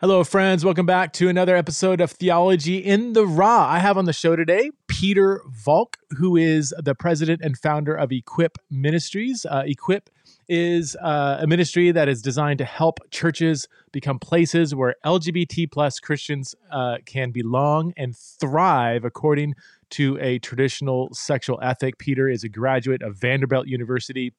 Hello, friends. Welcome back to another episode of Theology in the Raw. I have on the show today Pieter Valk, who is the president and founder of Equip Ministries. Uh, Equip is uh, a ministry that is designed to help churches become places where LGBT plus Christians uh, can belong and thrive according to a traditional sexual ethic. Pieter is a graduate of Vanderbilt University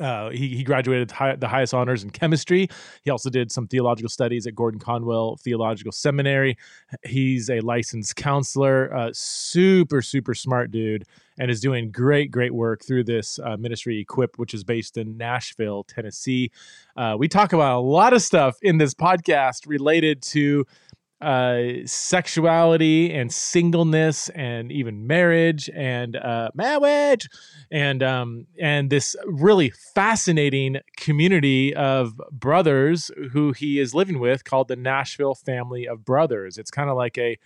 uh, he, he graduated high, the highest honors in chemistry. He also did some theological studies at Gordon Conwell Theological Seminary. He's a licensed counselor, uh, super, super smart dude, and is doing great, great work through this uh, ministry, Equip, which is based in Nashville, Tennessee. Uh, we talk about a lot of stuff in this podcast related to uh, sexuality and singleness and even marriage and uh, marriage and um, and this really fascinating community of brothers who he is living with called the Nashville Family of Brothers. It's kind of like a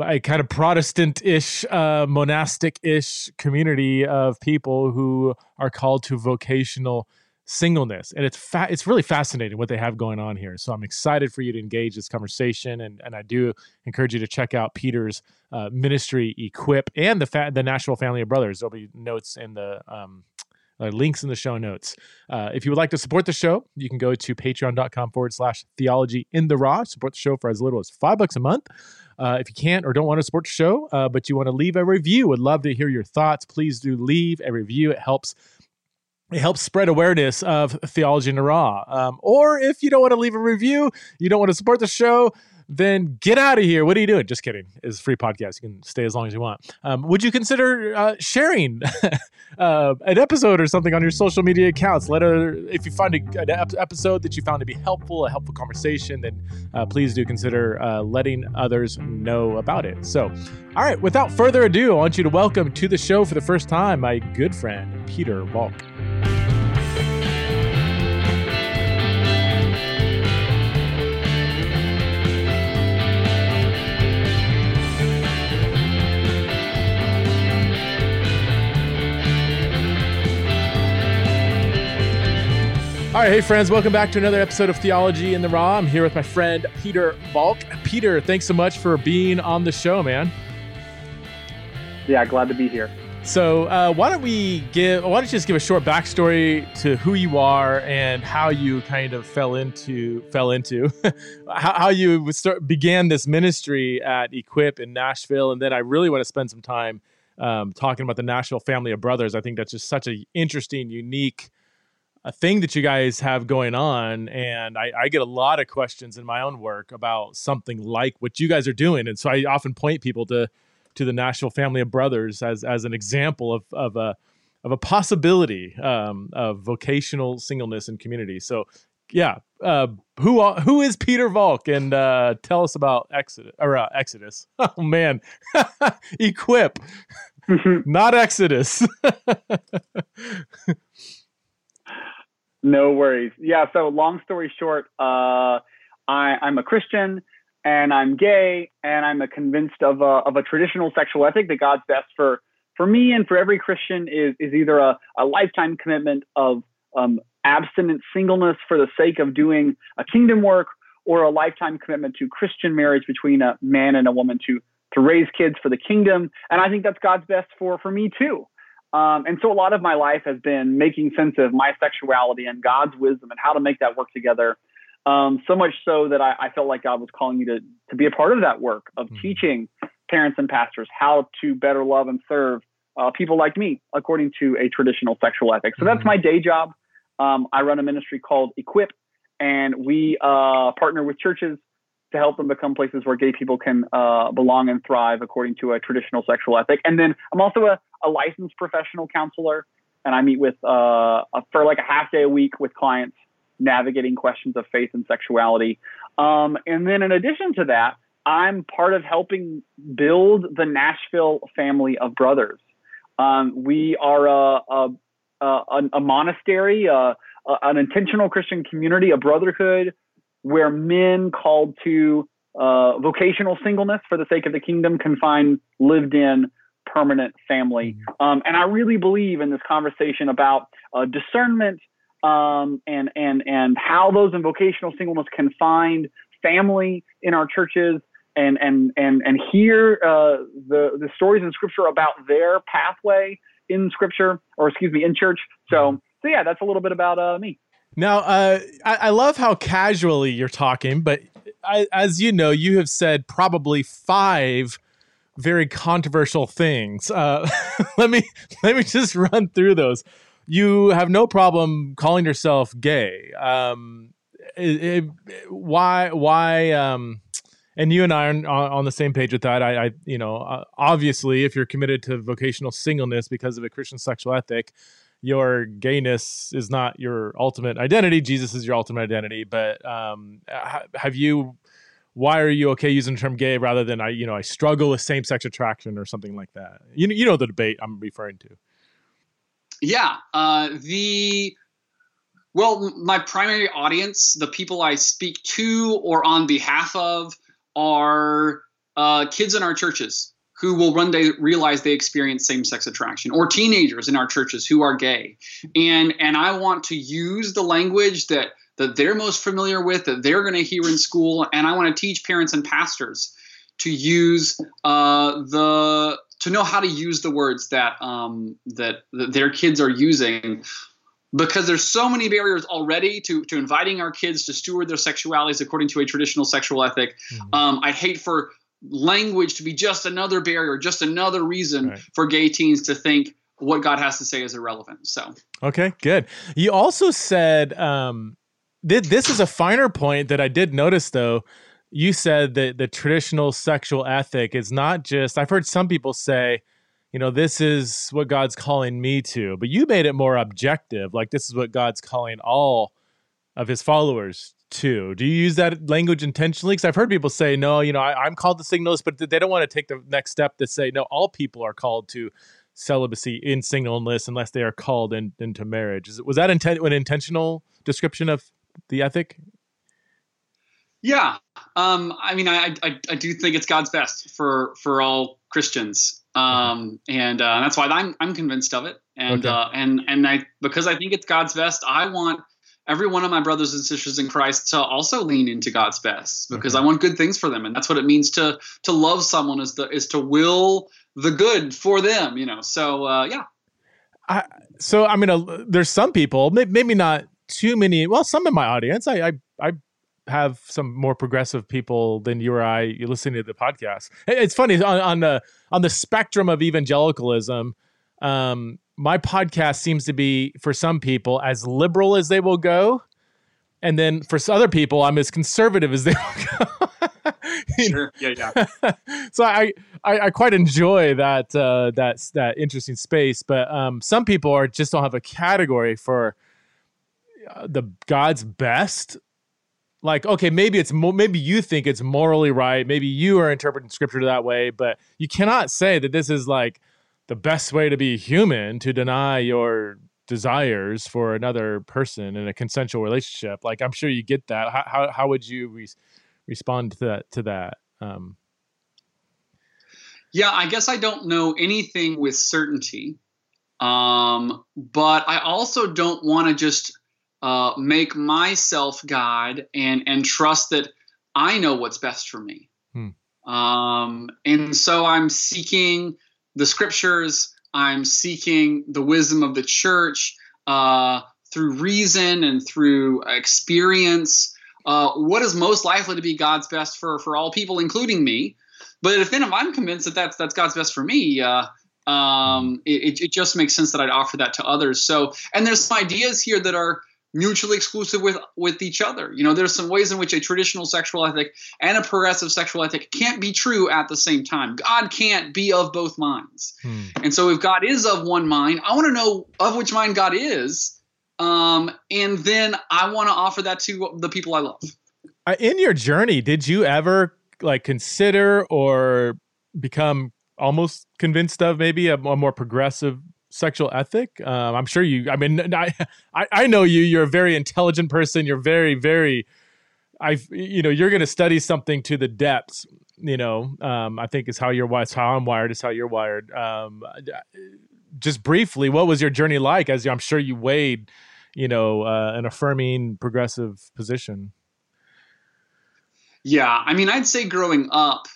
a kind of Protestant-ish, uh, monastic-ish community of people who are called to vocational singleness and it's fa- it's really fascinating what they have going on here so i'm excited for you to engage this conversation and and i do encourage you to check out pieter's uh, ministry equip and the fa- the Nashville family of brothers there'll be notes in the um, uh, links in the show notes. Uh, if you would like to support the show, you can go to patreon.com forward slash theology in the raw. Support the show for as little as five bucks a month. Uh, if you can't or don't want to support the show, uh, but you want to leave a review, would love to hear your thoughts. Please do leave a review. It helps it helps spread awareness of theology in the raw. Um, or if you don't want to leave a review, you don't want to support the show, then get out of here. What are you doing? Just kidding. It's a free podcast. You can stay as long as you want. Um, would you consider uh, sharing uh, an episode or something on your social media accounts? Let her, if you find a, an episode that you found to be helpful, a helpful conversation, then uh, please do consider uh, letting others know about it. So, all right, without further ado, I want you to welcome to the show for the first time my good friend, Pieter Valk. All right, hey friends, welcome back to another episode of Theology in the Raw. I'm here with my friend Pieter Valk. Pieter, thanks so much for being on the show, man. Yeah, glad to be here. So, uh, why don't we give? Why don't you just give a short backstory to who you are and how you kind of fell into fell into how, how, you start, began this ministry at Equip in Nashville, and then I really want to spend some time um, talking about the Nashville Family of Brothers. I think that's just such an interesting, unique a thing that you guys have going on and I, I, get a lot of questions in my own work about something like what you guys are doing. And so i often point people to to the Nashville family of brothers as as an example of of a of a possibility um, of vocational singleness and community. So yeah uh, who who is pieter valk? And uh, tell us about exodus or uh, exodus. Oh man. Equip. Not exodus No worries. Yeah. So long story short, uh, I, I'm a Christian and I'm gay and I'm a convinced of a, of a traditional sexual ethic that God's best for, for me and for every Christian is, is either a, a lifetime commitment of um, abstinent singleness for the sake of doing a kingdom work or a lifetime commitment to Christian marriage between a man and a woman to, to raise kids for the kingdom. And I think that's God's best for, for me too. Um, and so a lot of my life has been making sense of my sexuality and God's wisdom and how to make that work together. Um, so much so that I, I, felt like God was calling you to, to be a part of that work of mm-hmm. teaching parents and pastors how to better love and serve uh, people like me according to a traditional sexual ethic. So mm-hmm. that's my day job. Um, I run a ministry called Equip, and we uh, partner with churches to help them become places where gay people can uh, belong and thrive according to a traditional sexual ethic. And then I'm also a, a licensed professional counselor, and I meet with uh, for like a half day a week with clients navigating questions of faith and sexuality. Um, and then in addition to that, I'm part of helping build the Nashville family of brothers. Um, we are a, a, a, a monastery, an intentional Christian community, a brotherhood where men called to uh, vocational singleness for the sake of the kingdom can find lived in permanent family. Um, and I really believe in this conversation about uh, discernment um, and and and how those in vocational singleness can find family in our churches and and and and hear uh, the the stories in Scripture about their pathway in Scripture, or excuse me, in church. So so yeah, that's a little bit about uh, me. Now, uh, I, I, love how casually you're talking, but I, as you know, you have said probably five very controversial things. Uh, let me let me just run through those. You have no problem calling yourself gay. Um, it, it, why? Why? Um, and you and I are on, the same page with that. I, I you know, uh, obviously, if you're committed to vocational singleness because of a Christian sexual ethic, your gayness is not your ultimate identity. Jesus is your ultimate identity. But um, have you? Why are you okay using the term gay rather than I? You know, I struggle with same sex attraction or something like that. You you know the debate I'm referring to. Yeah, uh, the well, my primary audience, the people I speak to or on behalf of, are uh, kids in our churches who will one day realize they experience same-sex attraction or teenagers in our churches who are gay and and i want to use the language that that they're most familiar with that they're going to hear in school and i want to teach parents and pastors to use uh, the to know how to use the words that um, that, that their kids are using because there's so many barriers already to, to inviting our kids to steward their sexualities according to a traditional sexual ethic. Mm-hmm. Um, I'd hate for language to be just another barrier, just another reason right. for gay teens to think what God has to say is irrelevant. So, okay, good. You also said um, this is a finer point that I did notice, though. You said that the traditional sexual ethic is not just, I've heard some people say, you know, this is what God's calling me to, but you made it more objective. Like, this is what God's calling all of his followers to. Do you use that language intentionally? Because I've heard people say, no, you know, I, am called to singleness, but they don't want to take the next step to say, no, all people are called to celibacy in singleness unless they are called in, into marriage. Was that an intentional description of the ethic? Yeah, um, I mean, I, I, I do think it's God's best for for all Christians, um, and uh, that's why I'm I'm convinced of it, and okay. uh, and and I because I think it's God's best. I want every one of my brothers and sisters in Christ to also lean into God's best because I want good things for them, and that's what it means to to love someone is the is to will the good for them. You know, so uh, yeah. I, so I mean, uh, there's some people, maybe not too many. Well, some in my audience, I I, I have some more progressive people than you or I you listening to the podcast. It's funny on, on the on the spectrum of evangelicalism. Um, my podcast seems to be for some people as liberal as they will go and then for other people i'm as conservative as they will go sure yeah yeah so I, I, I quite enjoy that uh that that interesting space but um some people are just don't have a category for the god's best like okay maybe it's mo- maybe you think it's morally right maybe you are interpreting scripture that way but you cannot say that this is like the best way to be human to deny your desires for another person in a consensual relationship. Like I'm sure you get that. How how, how would you re- respond to that to that? Um, yeah, I guess I don't know anything with certainty, um, but I also don't want to just uh, make myself God and and trust that I know what's best for me. Hmm. Um, and so I'm seeking the scriptures. I'm seeking the wisdom of the church uh, through reason and through experience. Uh, what is most likely to be God's best for for all people, including me? But if then if I'm convinced that that's that's God's best for me, uh, um, it, it just makes sense that I'd offer that to others. So, and there's some ideas here that are mutually exclusive with with each other. You know, there's some ways in which a traditional sexual ethic and a progressive sexual ethic can't be true at the same time. God can't be of both minds. Hmm. And so if God is of one mind, I want to know of which mind God is. Um, and then I want to offer that to the people I love. Uh, in your journey, did you ever like consider or become almost convinced of maybe a, a more progressive sexual ethic. Um, I'm sure you. I mean, I, I know you. You're a very intelligent person. You're very, very. I, you know, you're going to study something to the depths. You know, um, I think is how you're wired. How I'm wired is how you're wired. Um, just briefly, what was your journey like? As I'm sure you weighed, you know uh, an affirming progressive position. Yeah, I mean, I'd say growing up,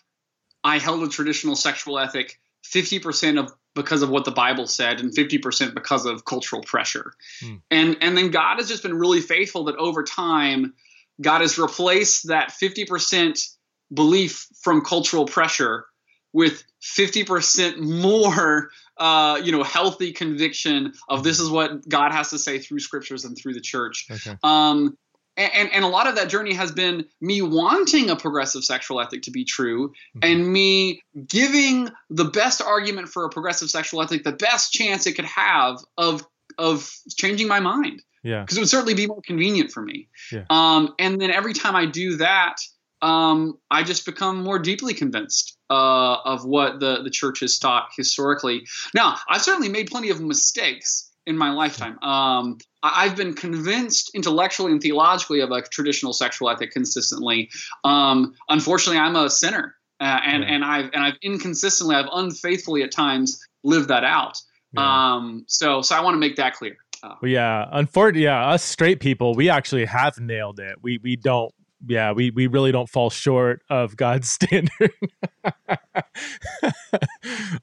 I held a traditional sexual ethic 50% of because of what the Bible said and 50% because of cultural pressure. Hmm. And and then God has just been really faithful that over time God has replaced that 50% belief from cultural pressure with 50% more uh, you know healthy conviction of this is what God has to say through scriptures and through the church. Okay. Um, and, and a lot of that journey has been me wanting a progressive sexual ethic to be true mm-hmm. and me giving the best argument for a progressive sexual ethic the best chance it could have of of changing my mind yeah because it would certainly be more convenient for me yeah. um, and then every time i do that um, i just become more deeply convinced uh, of what the, the church has taught historically now i've certainly made plenty of mistakes in my lifetime. Um, I've been convinced intellectually and theologically of a traditional sexual ethic consistently. Um, unfortunately, I'm a sinner, uh, and yeah. and I've and I've inconsistently, I've unfaithfully at times lived that out. Yeah. Um, so so I want to make that clear. Uh, well, yeah, unfortunately, yeah, us straight people, we actually have nailed it. We we don't yeah, we we really don't fall short of God's standard.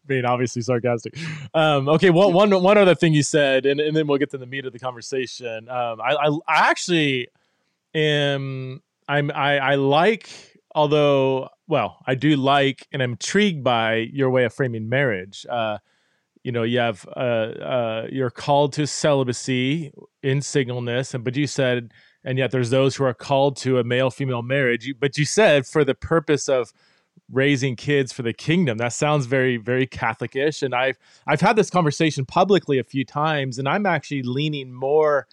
Being obviously sarcastic. Um, okay, well, one one other thing you said, and, and then we'll get to the meat of the conversation. Um, I, I, I actually am I'm I, I like, although well, I do like and I'm intrigued by your way of framing marriage. Uh, you know, you have uh, uh, you're called to celibacy in singleness, and but you said and yet there's those who are called to a male female marriage but you said for the purpose of raising kids for the kingdom. That sounds very very catholicish and i've i've had this conversation publicly a few times and i'm actually leaning more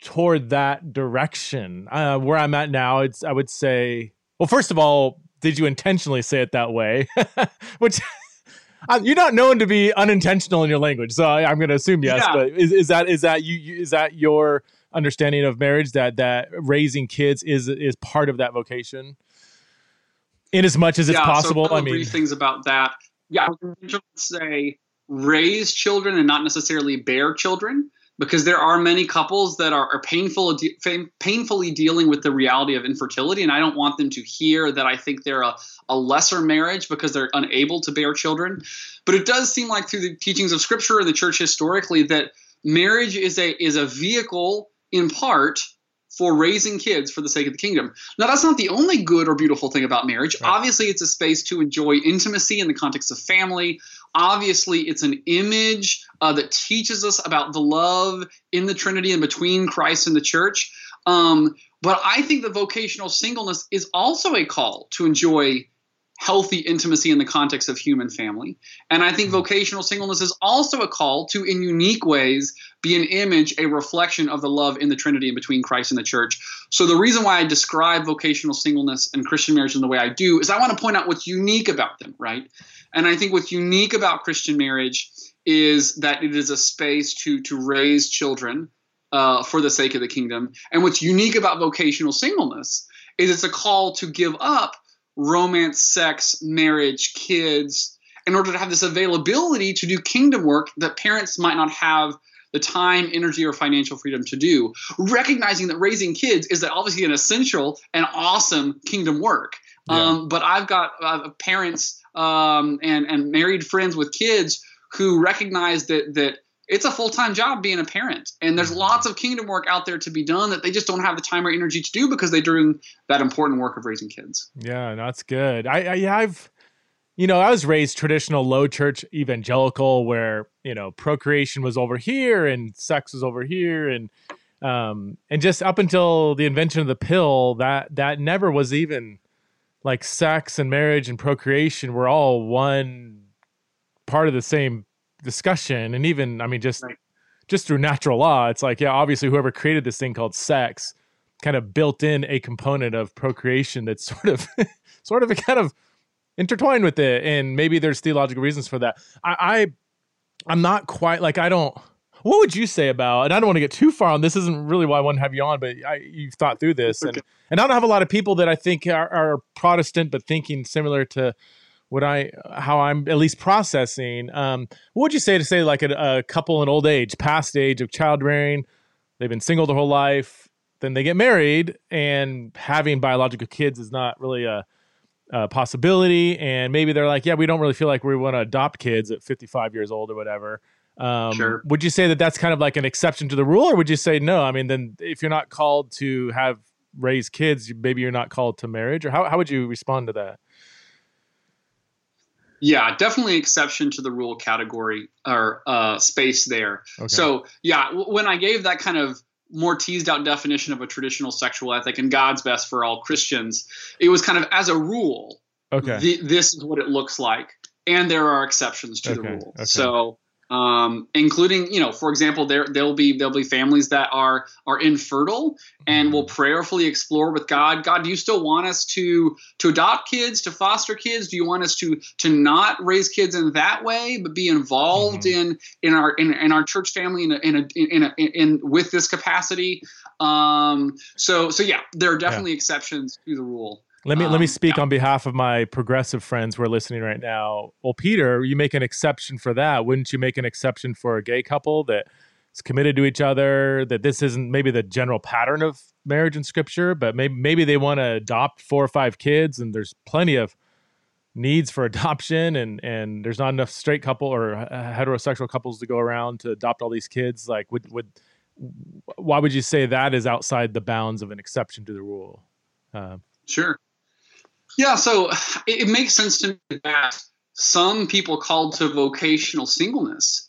toward that direction. Uh, where i'm at now it's i would say well first of all did you intentionally say it that way? Which you're not known to be unintentional in your language so I, am going to assume yes yeah. but is, is that is that you is that your understanding of marriage that that raising kids is is part of that vocation. In as much as it's possible so i mean things about that. Yeah i would say raise children and not necessarily bear children because there are many couples that are, are painful, painfully dealing with the reality of infertility and i don't want them to hear that i think they're a, a lesser marriage because they're unable to bear children. But it does seem like through the teachings of scripture and the church historically that marriage is a is a vehicle in part for raising kids for the sake of the kingdom. Now, that's not the only good or beautiful thing about marriage. Right. Obviously, it's a space to enjoy intimacy in the context of family. Obviously, it's an image uh, that teaches us about the love in the Trinity and between Christ and the church. Um, but I think the vocational singleness is also a call to enjoy healthy intimacy in the context of human family. And I think hmm. vocational singleness is also a call to, in unique ways, be an image, a reflection of the love in the Trinity and between Christ and the church. So the reason why I describe vocational singleness and Christian marriage in the way I do is I want to point out what's unique about them, right? And I think what's unique about Christian marriage is that it is a space to to raise children uh, for the sake of the kingdom. And what's unique about vocational singleness is it's a call to give up romance, sex, marriage, kids, in order to have this availability to do kingdom work that parents might not have the time, energy, or financial freedom to do. Recognizing that raising kids is obviously an essential and awesome kingdom work. Yeah. Um, but I've got uh, parents um, and and married friends with kids who recognize that that it's a full-time job being a parent. And there's mm-hmm. lots of kingdom work out there to be done that they just don't have the time or energy to do because they're doing that important work of raising kids. Yeah that's good. I, I i've you know i was raised traditional low church evangelical where you know procreation was over here and sex was over here and um and just up until the invention of the pill that that never was even like sex and marriage and procreation were all one part of the same discussion and even i mean just right. just through natural law it's like yeah obviously whoever created this thing called sex kind of built in a component of procreation that's sort of sort of a kind of intertwined with it and maybe there's theological reasons for that i, I i'm not quite like i don't what would you say about and i don't want to get too far on this isn't really why i want to have you on but I, you've thought through this okay. and, and i don't have a lot of people that i think are, are protestant but thinking similar to what I how I'm at least processing. Um, what would you say to say like a, a couple in old age, past age of child rearing, they've been single their whole life, then they get married, and having biological kids is not really a, a possibility. And maybe they're like, yeah, we don't really feel like we want to adopt kids at 55 years old or whatever. Um, Sure. Would you say that that's kind of like an exception to the rule, or would you say no? I mean, then if you're not called to have raise kids, maybe you're not called to marriage, or how how would you respond to that? Yeah, definitely exception to the rule category or uh, space there. Okay. So, yeah, w- when I gave that kind of more teased out definition of a traditional sexual ethic and God's best for all Christians, it was kind of as a rule, okay, th- this is what it looks like. And there are exceptions to the rule. okay. So, um, including, you know, for example, there there'll be there'll be families that are are infertile and will prayerfully explore with God. God, do you still want us to to adopt kids, to foster kids? Do you want us to to not raise kids in that way, but be involved in in our in, in our church family in a, in a, in, a, in with this capacity? Um, so so yeah, there are definitely exceptions to the rule. Let me let me Um, speak on behalf of my progressive friends who are listening right now. Well, Pieter, you make an exception for that. Wouldn't you make an exception for a gay couple that is committed to each other? That this isn't maybe the general pattern of marriage in Scripture, but maybe maybe they want to adopt four or five kids, and there's plenty of needs for adoption, and and there's not enough straight couple or uh, heterosexual couples to go around to adopt all these kids. Like, would would why would you say that is outside the bounds of an exception to the rule? Um, Sure. Yeah, so it, it makes sense to me that some people called to vocational singleness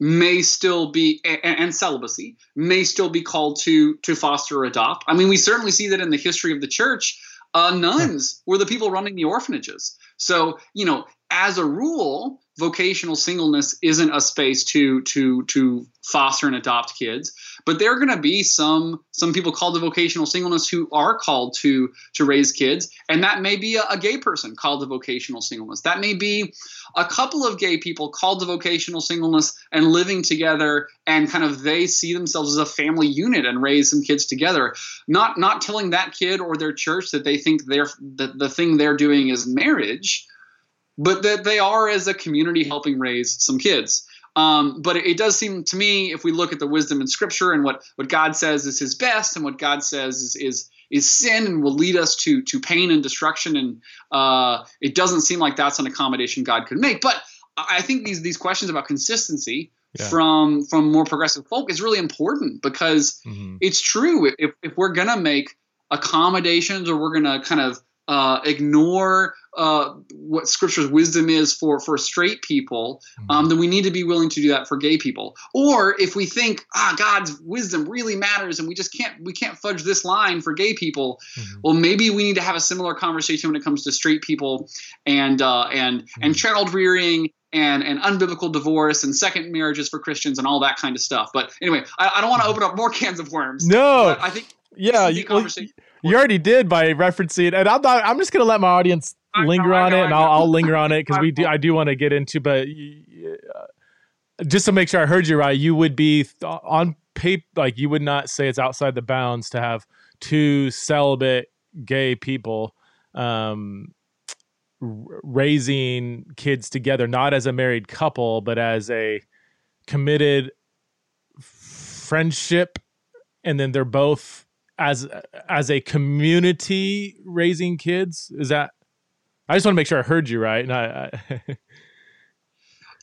may still be and, and celibacy may still be called to to foster or adopt. I mean, we certainly see that in the history of the church. Uh, nuns were the people running the orphanages. So you know, as a rule, vocational singleness isn't a space to to to foster and adopt kids but there are going to be some some people called to vocational singleness who are called to to raise kids and that may be a, a gay person called to vocational singleness. That may be a couple of gay people called to vocational singleness and living together and kind of they see themselves as a family unit and raise some kids together. Not not telling that kid or their church that they think they're that the thing they're doing is marriage but that they are as a community helping raise some kids um, but it, it does seem to me, if we look at the wisdom in Scripture and what what God says is His best, and what God says is is is sin and will lead us to to pain and destruction, and uh, it doesn't seem like that's an accommodation God could make. But I think these these questions about consistency Yeah. from from more progressive folk is really important because mhm. it's true. If if we're gonna make accommodations or we're gonna kind of uh, ignore uh, what Scripture's wisdom is for for straight people, um, then we need to be willing to do that for gay people. Or if we think ah God's wisdom really matters and we just can't we can't fudge this line for gay people, Mhm. well maybe we need to have a similar conversation when it comes to straight people and uh, and and Mhm. child rearing. And, and unbiblical divorce and second marriages for Christians and all that kind of stuff. But anyway, I, I don't want to open up more cans of worms. No, But I think yeah, you, you already did by referencing, and I'm not. I'm just gonna let my audience linger on it, and. I'll, I'll linger on it because we do. I do want to get into, but uh, just to make sure I heard you right, you would be th- on paper, like you would not say it's outside the bounds to have two celibate gay people um, r- raising kids together, not as a married couple, but as a committed friendship, and then they're both as as a community raising kids. Is that? I just want to make sure I heard you right. And I, I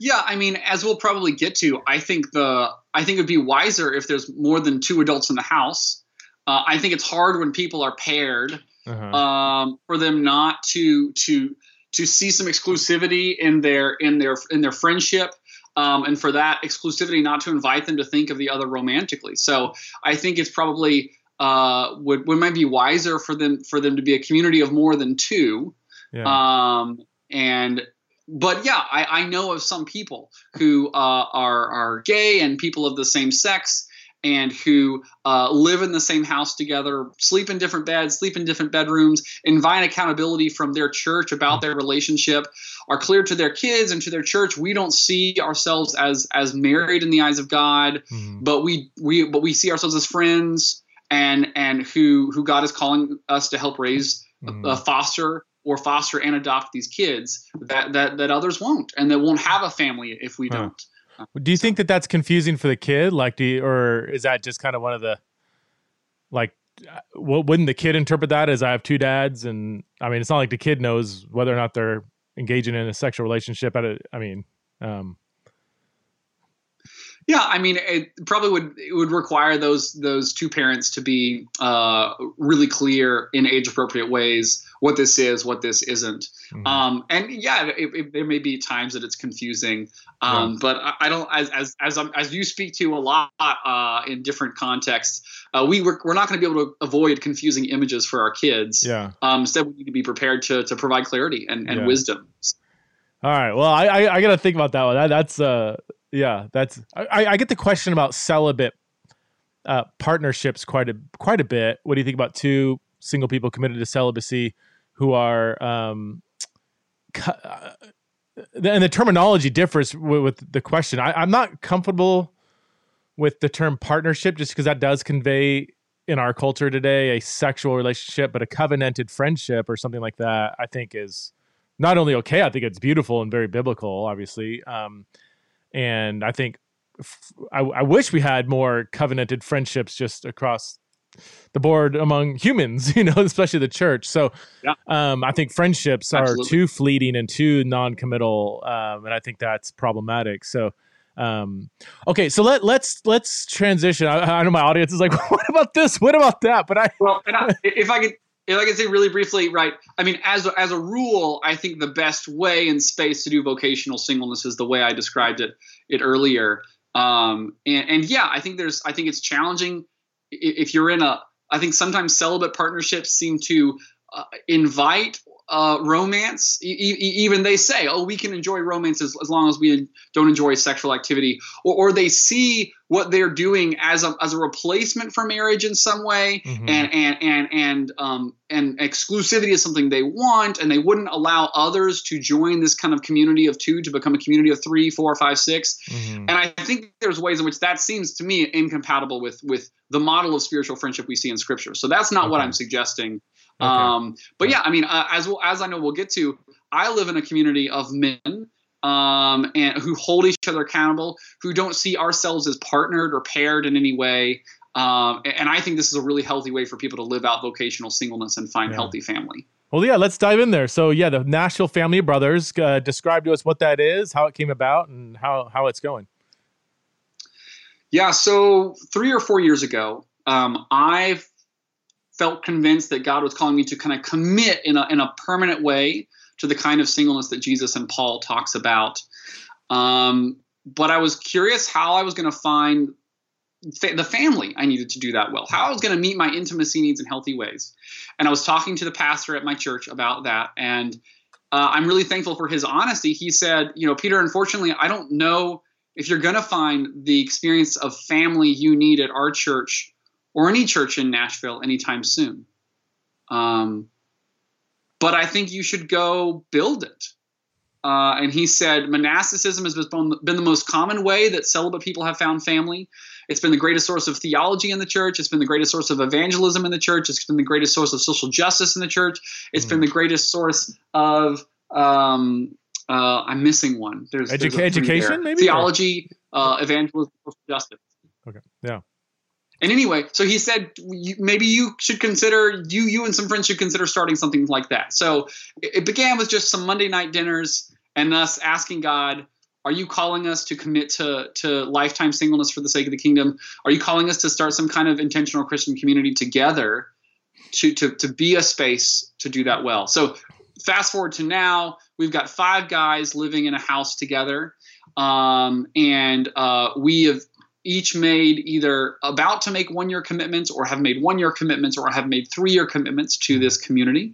Yeah, I mean, as we'll probably get to, I think the I think it'd be wiser if there's more than two adults in the house. Uh, I think it's hard when people are paired uh-huh. um, for them not to to to see some exclusivity in their in their in their friendship. Um, and for that exclusivity, not to invite them to think of the other romantically. So I think it's probably uh, would would might be wiser for them for them to be a community of more than two. Yeah. Um, and but yeah, I, I know of some people who uh, are are gay and people of the same sex and who uh, live in the same house together, sleep in different beds, sleep in different bedrooms, invite accountability from their church about their relationship, are clear to their kids and to their church. We don't see ourselves as as married in the eyes of God, Mhm. but we we but we see ourselves as friends and and who who God is calling us to help raise Mhm. uh, foster or foster and adopt these kids that that that others won't and that won't have a family if we Huh. don't do you think that that's confusing for the kid? Like, do you, or is that just kind of one of the like? what Wouldn't the kid interpret that as I have two dads? And I mean, it's not like the kid knows whether or not they're engaging in a sexual relationship. At a, I mean, um, yeah, I mean, it probably would it would require those those two parents to be uh, really clear in age appropriate ways what this is, what this isn't. Mm-hmm. Um, and yeah, it, it, there may be times that it's confusing, um, yeah. but I, I, don't as as as, as you speak to a lot uh, in different contexts. Uh, we we're, we're not going to be able to avoid confusing images for our kids. Yeah. Um, instead, we need to be prepared to to provide clarity and, and yeah. wisdom. All right. Well, I, I, I got to think about that one. That, that's uh yeah, that's I, I get the question about celibate uh, partnerships quite a quite a bit. What do you think about two single people committed to celibacy who are um, uh, and the terminology differs with, with the question. I, I'm not comfortable with the term partnership just because that does convey in our culture today a sexual relationship, but a covenanted friendship or something like that, I think is not only okay, I think it's beautiful and very biblical, obviously. Um, and I think I, I wish we had more covenanted friendships just across the board among humans, you know, especially the church. So, yeah. um, I think friendships Absolutely. are too fleeting and too non-committal, um, and I think that's problematic. So, um, okay, so let let's let's transition. I, I, know my audience is like, what about this? What about that? But I well, I, if I could if I can say really briefly, right? I mean, as a, as a rule, I think the best way in space to do vocational singleness is the way I described it it earlier. Um, and, and yeah, I think there's I think it's challenging if you're in a. I think sometimes celibate partnerships seem to uh, invite uh, romance. E- even they say, "Oh, we can enjoy romance as, as long as we don't enjoy sexual activity," or, or they see what they're doing as a as a replacement for marriage in some way, mm-hmm. and and and and um, and exclusivity is something they want, and they wouldn't allow others to join this kind of community of two to become a community of three, four, five, six. Mm-hmm. And I think there's ways in which that seems to me incompatible with with the model of spiritual friendship we see in Scripture. So that's not okay. what I'm suggesting. Okay. Um, but yeah, I mean, uh, as well, as I know we'll get to, I live in a community of men um, and who hold each other accountable, who don't see ourselves as partnered or paired in any way. Um, and I think this is a really healthy way for people to live out vocational singleness and find yeah. healthy family. Well, yeah, let's dive in there. So, yeah, the Nashville Family Brothers. Uh, describe to us what that is, how it came about, and how how it's going. Yeah, so three or four years ago, um, I felt convinced that God was calling me to kind of commit in a, in a permanent way to the kind of singleness that Jesus and Paul talks about. Um, but I was curious how I was going to find fa- the family I needed to do that well, how I was going to meet my intimacy needs in healthy ways. And I was talking to the pastor at my church about that. And uh, I'm really thankful for his honesty. He said, You know, Pieter, unfortunately, I don't know if you're going to find the experience of family you need at our church or any church in Nashville anytime soon. Um, but I think you should go build it. Uh, and he said monasticism has been the most common way that celibate people have found family. It's been the greatest source of theology in the church. It's been the greatest source of evangelism in the church. It's been the greatest source of social justice in the church. It's mm. been the greatest source of um, uh, I'm missing one. There's, Edu- there's education, maybe theology, uh, evangelism, social justice. Okay, yeah. And anyway, so he said maybe you should consider you you and some friends should consider starting something like that. So it, began with just some Monday night dinners and us asking God, are you calling us to commit to to lifetime singleness for the sake of the kingdom? Are you calling us to start some kind of intentional Christian community together to to to be a space to do that well? So fast forward to now, we've got five guys living in a house together, um, and uh, we have each made either about to make one year commitments or have made one year commitments or have made three year commitments to this community.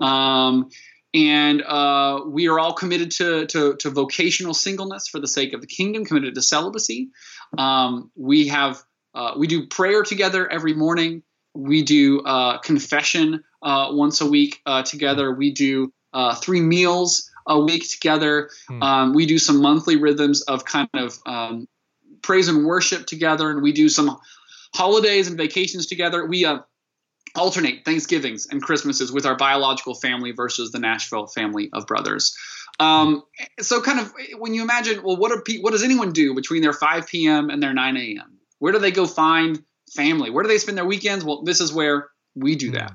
Um, and uh, we are all committed to, to, to, vocational singleness for the sake of the kingdom, committed to celibacy. Um, we have uh, we do prayer together every morning. We do uh, confession uh, once a week uh, together. We do uh, three meals a week together. Hmm. Um, we do some monthly rhythms of kind of um, praise and worship together, and we do some holidays and vacations together. We uh, alternate Thanksgivings and Christmases with our biological family versus the Nashville family of brothers. Um, so kind of when you imagine, well, what pe- what does anyone do between their 5 p.m. and their 9 a.m.? Where do they go find family? Where do they spend their weekends? Well, this is where we do that.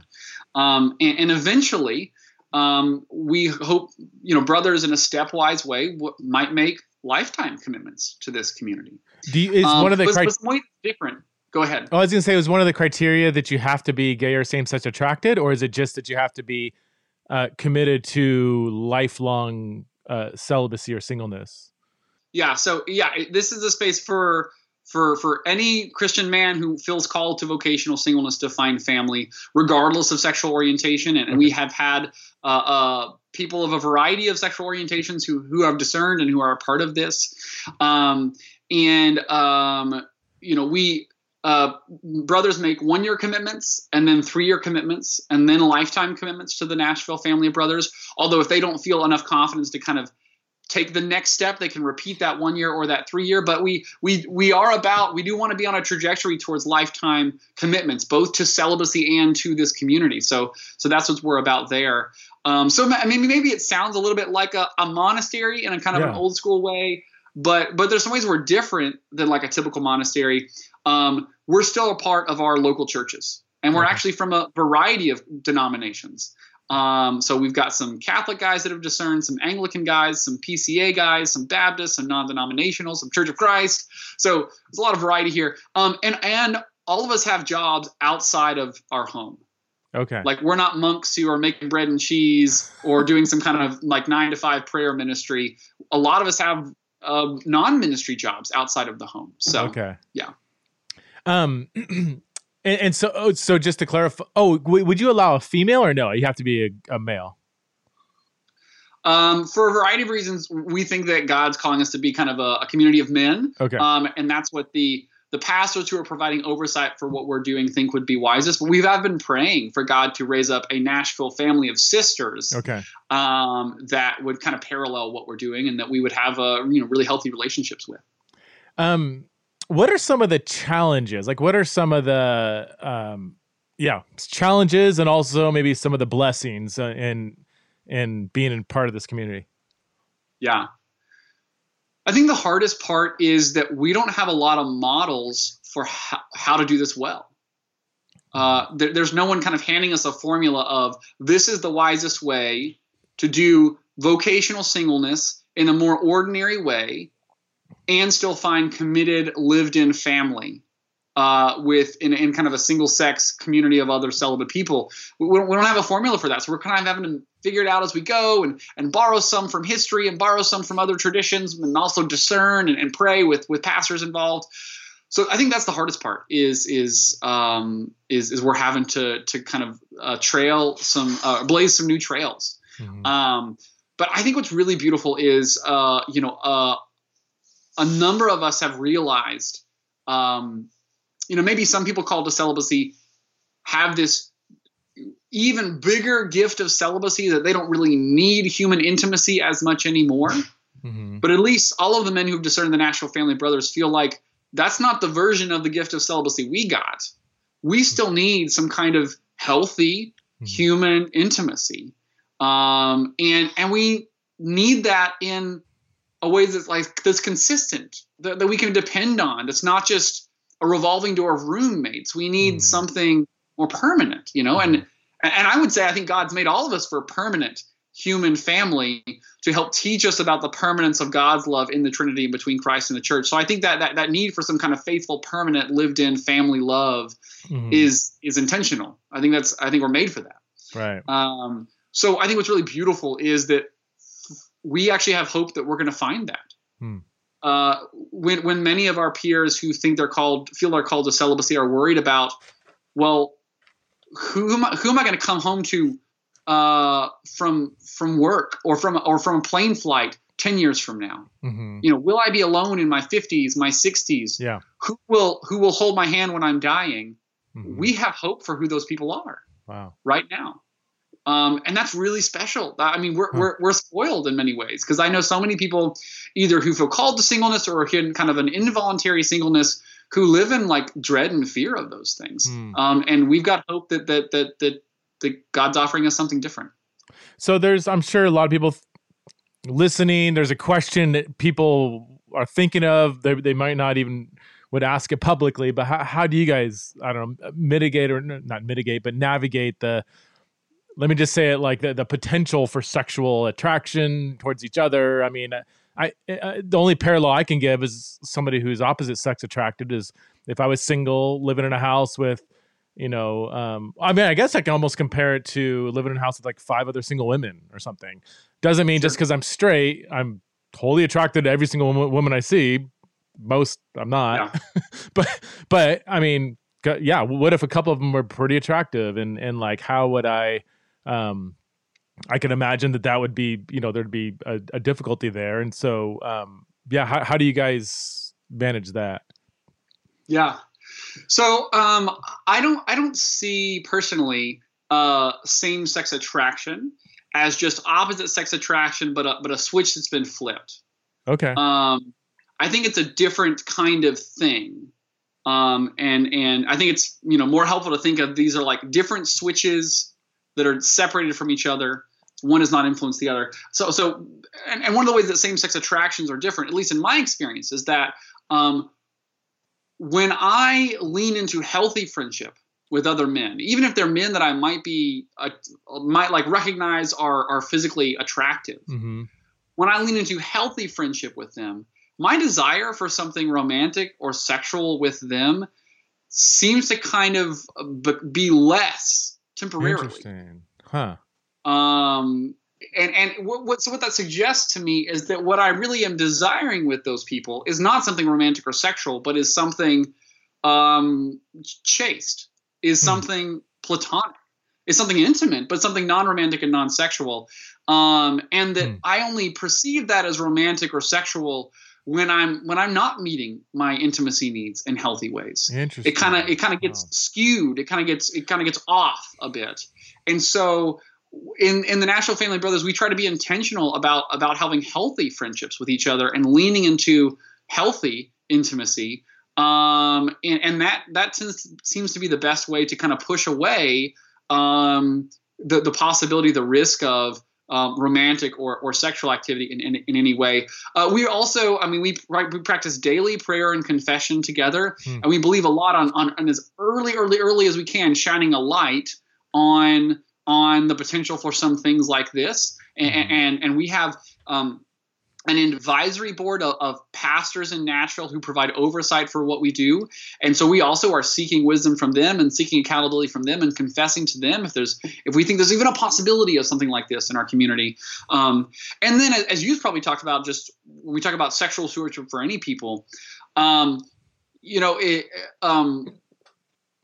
Um, and, and, eventually, um, we hope you know brothers in a stepwise way w- might make lifetime commitments to this community. Do you, is um, one of the criteria different? Go ahead. Oh, I was going to say, it was one of the criteria that you have to be gay or same sex attracted, or is it just that you have to be uh, committed to lifelong uh, celibacy or singleness? Yeah. So yeah, this is a space for for for any Christian man who feels called to vocational singleness to find family, regardless of sexual orientation. And, and we have had uh, uh, people of a variety of sexual orientations who who have discerned and who are a part of this. Um, and um, you know, we uh, brothers make one year commitments and then three year commitments and then lifetime commitments to the Nashville family of brothers. Although if they don't feel enough confidence to kind of take the next step. They can repeat that one year or that three year but we we we are about we do want to be on a trajectory towards lifetime commitments both to celibacy and to this community. So so that's what we're about there. Um, so I mean maybe it sounds a little bit like a, a monastery in a kind of yeah. an old school way but but there's some ways we're different than like a typical monastery. Um, we're still a part of our local churches and we're okay. actually from a variety of denominations um, so we've got some Catholic guys that have discerned, some Anglican guys, some PCA guys, some Baptists, some non-denominational, some Church of Christ. So there's a lot of variety here. Um, and and all of us have jobs outside of our home. Okay. Like we're not monks who are making bread and cheese or doing some kind of like nine to five prayer ministry. A lot of us have uh, non-ministry jobs outside of the home. So okay. Yeah. Um. And, and so, oh, so just to clarify, oh, w- would you allow a female or no? You have to be a, a male. Um, for a variety of reasons, we think that God's calling us to be kind of a, a community of men. Okay. Um, and that's what the the pastors who are providing oversight for what we're doing think would be wisest. But we've have been praying for God to raise up a Nashville family of sisters. Okay. Um, that would kind of parallel what we're doing, and that we would have a you know really healthy relationships with. Um, what are some of the challenges? Like, what are some of the, um, yeah, challenges and also maybe some of the blessings uh, in in being in part of this community? Yeah, I think the hardest part is that we don't have a lot of models for how, how to do this well. Uh, there, there's no one kind of handing us a formula of this is the wisest way to do vocational singleness in a more ordinary way and still find committed lived-in family uh, with in, in, kind of a single sex community of other celibate people. We, we, don't have a formula for that, so we're kind of having to figure it out as we go and and borrow some from history and borrow some from other traditions and also discern and, and pray with with pastors involved. So I think that's the hardest part is is um, is is we're having to to kind of uh, trail some uh, blaze some new trails. Mm-hmm. Um, but I think what's really beautiful is uh, you know uh, a number of us have realized, um, you know, maybe some people called to celibacy have this even bigger gift of celibacy that they don't really need human intimacy as much anymore. Mm-hmm. But at least all of the men who've discerned the Nashville family brothers feel like that's not the version of the gift of celibacy we got. We still need some kind of healthy mm-hmm. human intimacy. Um, and and we need that in a way that's like that's consistent that, that we can depend on that's not just a revolving door of roommates we need mm. something more permanent you know mm. and and i would say i think god's made all of us for a permanent human family to help teach us about the permanence of god's love in the trinity and between christ and the church so i think that that, that need for some kind of faithful permanent lived in family love mm. is is intentional i think that's i think we're made for that right um so i think what's really beautiful is that we actually have hope that we're going to find that. Hmm. Uh, when when many of our peers who think they're called feel they're called to celibacy are worried about, well, who am I, who am I going to come home to uh, from from work or from or from a plane flight ten years from now? Mm-hmm. You know, will I be alone in my fifties, my sixties? Yeah. Who will who will hold my hand when I'm dying? Mm-hmm. We have hope for who those people are. Wow. Right now. Um, and that's really special. I mean, we're, we're, we're spoiled in many ways because I know so many people either who feel called to singleness or in kind of an involuntary singleness who live in like dread and fear of those things. Hmm. Um, and we've got hope that, that, that, that, that God's offering us something different. So there's, I'm sure a lot of people listening. There's a question that people are thinking of. They they might not even would ask it publicly, but how, how do you guys I don't know mitigate or not mitigate, but navigate the let me just say it like the, the potential for sexual attraction towards each other. I mean, I, I, the only parallel I can give is somebody who's opposite sex attracted is if I was single, living in a house with, you know, um, I mean, I guess I can almost compare it to living in a house with like five other single women or something. Doesn't mean sure. just because I'm straight, I'm totally attracted to every single woman I see. Most I'm not, yeah. but but I mean, yeah. What if a couple of them were pretty attractive, and and like how would I? Um, I can imagine that that would be, you know, there'd be a, a difficulty there. And so, um, yeah, how, how do you guys manage that? Yeah. So, um, I don't, I don't see personally, uh, same sex attraction as just opposite sex attraction, but a, but a switch that's been flipped. Okay. Um, I think it's a different kind of thing. Um, and, and I think it's, you know, more helpful to think of these are like different switches that are separated from each other one does not influence the other. So, so, and, and one of the ways that same-sex attractions are different, at least in my experience, is that um, when I lean into healthy friendship with other men, even if they're men that I might be, uh, might like recognize are are physically attractive, mm-hmm. when I lean into healthy friendship with them, my desire for something romantic or sexual with them seems to kind of uh, be less temporarily. Interesting, huh? Um, and and what, what so what that suggests to me is that what I really am desiring with those people is not something romantic or sexual, but is something um, chaste, is hmm. something platonic, is something intimate, but something non-romantic and non-sexual. Um, and that hmm. I only perceive that as romantic or sexual when I'm when I'm not meeting my intimacy needs in healthy ways. Interesting. It kind of it kind of gets wow. skewed. It kind of gets it kind of gets off a bit. And so in in the Nashville Family Brothers, we try to be intentional about about having healthy friendships with each other and leaning into healthy intimacy. Um, and, and that that tends, seems to be the best way to kind of push away um, the the possibility, the risk of um, romantic or, or sexual activity in, in, in any way. Uh, we also, I mean, we, right, we practice daily prayer and confession together, hmm. and we believe a lot on, on, on as early, early, early as we can, shining a light on on the potential for some things like this. And, mm-hmm. and, and we have um, an advisory board of, of, pastors in Nashville who provide oversight for what we do. And so we also are seeking wisdom from them and seeking accountability from them and confessing to them if there's if we think there's even a possibility of something like this in our community. Um, and then as you've probably talked about, just when we talk about sexual stewardship for any people, um, you know, it, um,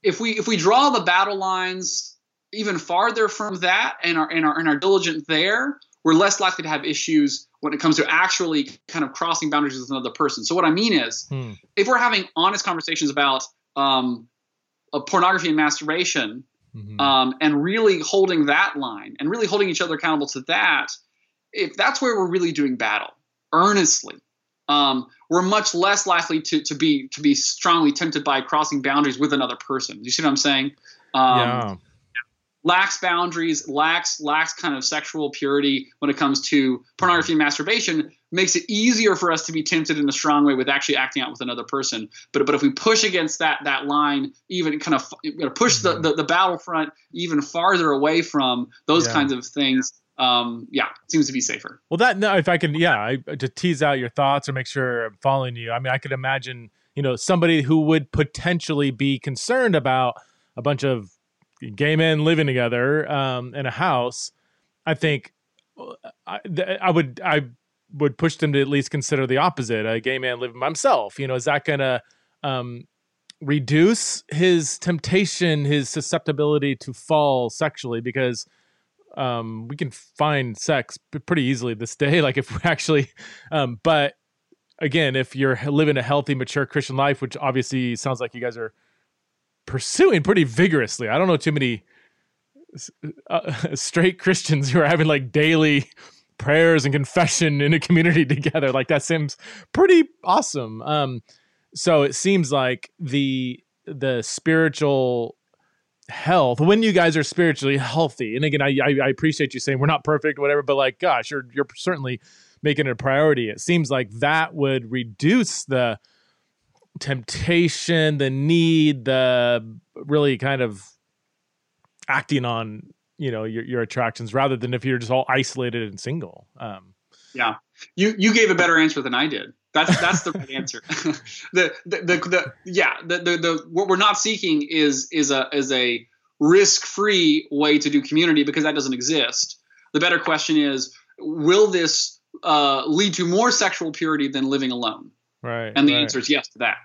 if we if we draw the battle lines even farther from that and are and are and are diligent there, we're less likely to have issues when it comes to actually kind of crossing boundaries with another person. So what I mean is, hmm. if we're having honest conversations about um, pornography and masturbation, mm-hmm. um, and really holding that line and really holding each other accountable to that, if that's where we're really doing battle earnestly, um, we're much less likely to, to be to be strongly tempted by crossing boundaries with another person. You see what I'm saying? Um, yeah lacks boundaries, lacks lacks kind of sexual purity when it comes to pornography and masturbation, makes it easier for us to be tempted in a strong way with actually acting out with another person. But but if we push against that that line, even kind of push the, the, the battlefront even farther away from those yeah. kinds of things. Um, yeah, seems to be safer. Well, that no, if I can, yeah, I, to tease out your thoughts or make sure I'm following you. I mean, I could imagine, you know, somebody who would potentially be concerned about a bunch of gay men living together um, in a house, I think I, I, would I would push them to at least consider the opposite: a gay man living by himself. You know, is that going to um, reduce his temptation, his susceptibility to fall sexually? Because um, we can find sex pretty easily this day. Like if we actually, um, but again, if you're living a healthy, mature Christian life, which obviously sounds like you guys are pursuing pretty vigorously. I don't know too many uh, straight Christians who are having like daily prayers and confession in a community together. Like that seems pretty awesome. Um, so it seems like the the spiritual health when you guys are spiritually healthy. And again, I, I, I appreciate you saying we're not perfect, whatever, but like, gosh, you're you're certainly making it a priority. It seems like that would reduce the temptation, the need, the really kind of acting on you know your, your attractions rather than if you're just all isolated and single. Um, yeah, you you gave a better answer than I did. That's that's the right answer. the, the, the the yeah the, the the what we're not seeking is is a is a risk free way to do community because that doesn't exist. The better question is, will this uh, lead to more sexual purity than living alone? Right. And the right. answer is yes to that.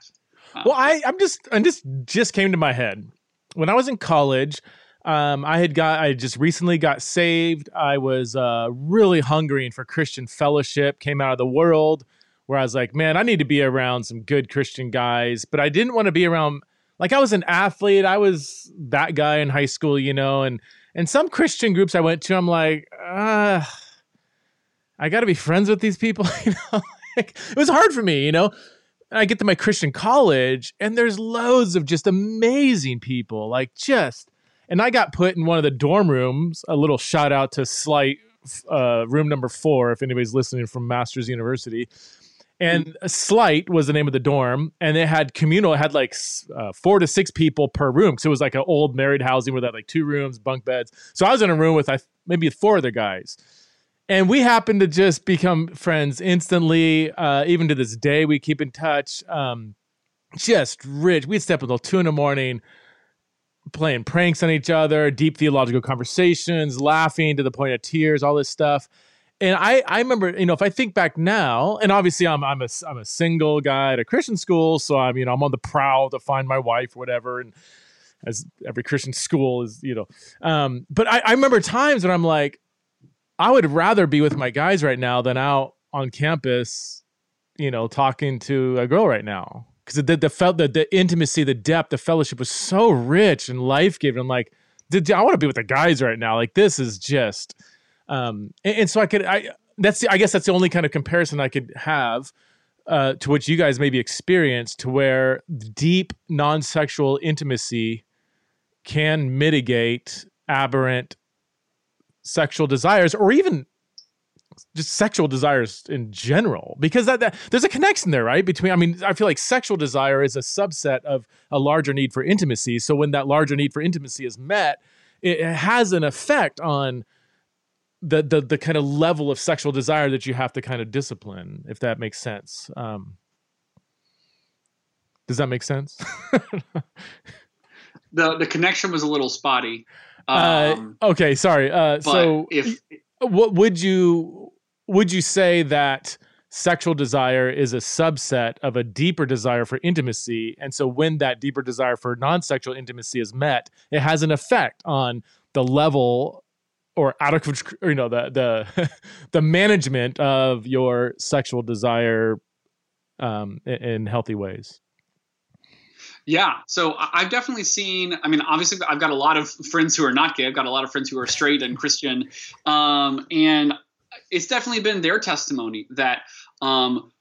Um, well, I I'm just and this just came to my head when I was in college. Um, I had got, I just recently got saved. I was uh, really hungering for Christian fellowship. Came out of the world where I was like, man, I need to be around some good Christian guys, but I didn't want to be around. Like I was an athlete. I was that guy in high school, you know, and and some Christian groups I went to, I'm like, ah, I got to be friends with these people. you know, it was hard for me, you know. And I get to my Christian college, and there's loads of just amazing people, like just and I got put in one of the dorm rooms. A little shout out to Slight, uh, room number four, if anybody's listening from Masters University. And Slight was the name of the dorm, and it had communal. It had like uh, four to six people per room, so it was like an old married housing where they had like two rooms, bunk beds. So I was in a room with I, maybe four other guys, and we happen to just become friends instantly. Uh, even to this day, we keep in touch. Um, just rich. We'd step until two in the morning playing pranks on each other, deep theological conversations, laughing to the point of tears, all this stuff. And I, I remember, you know, if I think back now, and obviously I'm, I'm a, I'm a single guy at a Christian school, so I'm, you know, I'm on the prowl to find my wife, or whatever, and as every Christian school is, you know. Um, but I, I remember times when I'm like, I would rather be with my guys right now than out on campus, you know, talking to a girl right now because the the felt the, the intimacy, the depth, the fellowship was so rich and life giving. Like, did I want to be with the guys right now? Like this is just, um, and, and so I could I that's the, I guess that's the only kind of comparison I could have. Uh, to which you guys maybe experienced to where deep non-sexual intimacy can mitigate aberrant sexual desires or even just sexual desires in general because that, that, there's a connection there right? Between i mean i feel like sexual desire is a subset of a larger need for intimacy. So when that larger need for intimacy is met it, has an effect on the, the the kind of level of sexual desire that you have to kind of discipline if that makes sense. Um, does that make sense? The the connection was a little spotty um, uh, okay sorry uh, so if what would you would you say that sexual desire is a subset of a deeper desire for intimacy? And so when that deeper desire for non-sexual intimacy is met it has an effect on the level or out of you know the the the management of your sexual desire um, in, in healthy ways yeah. So I've definitely seen, I mean, obviously, I've got a lot of friends who are not gay. I've got a lot of friends who are straight and Christian. Um, and it's definitely been their testimony that um,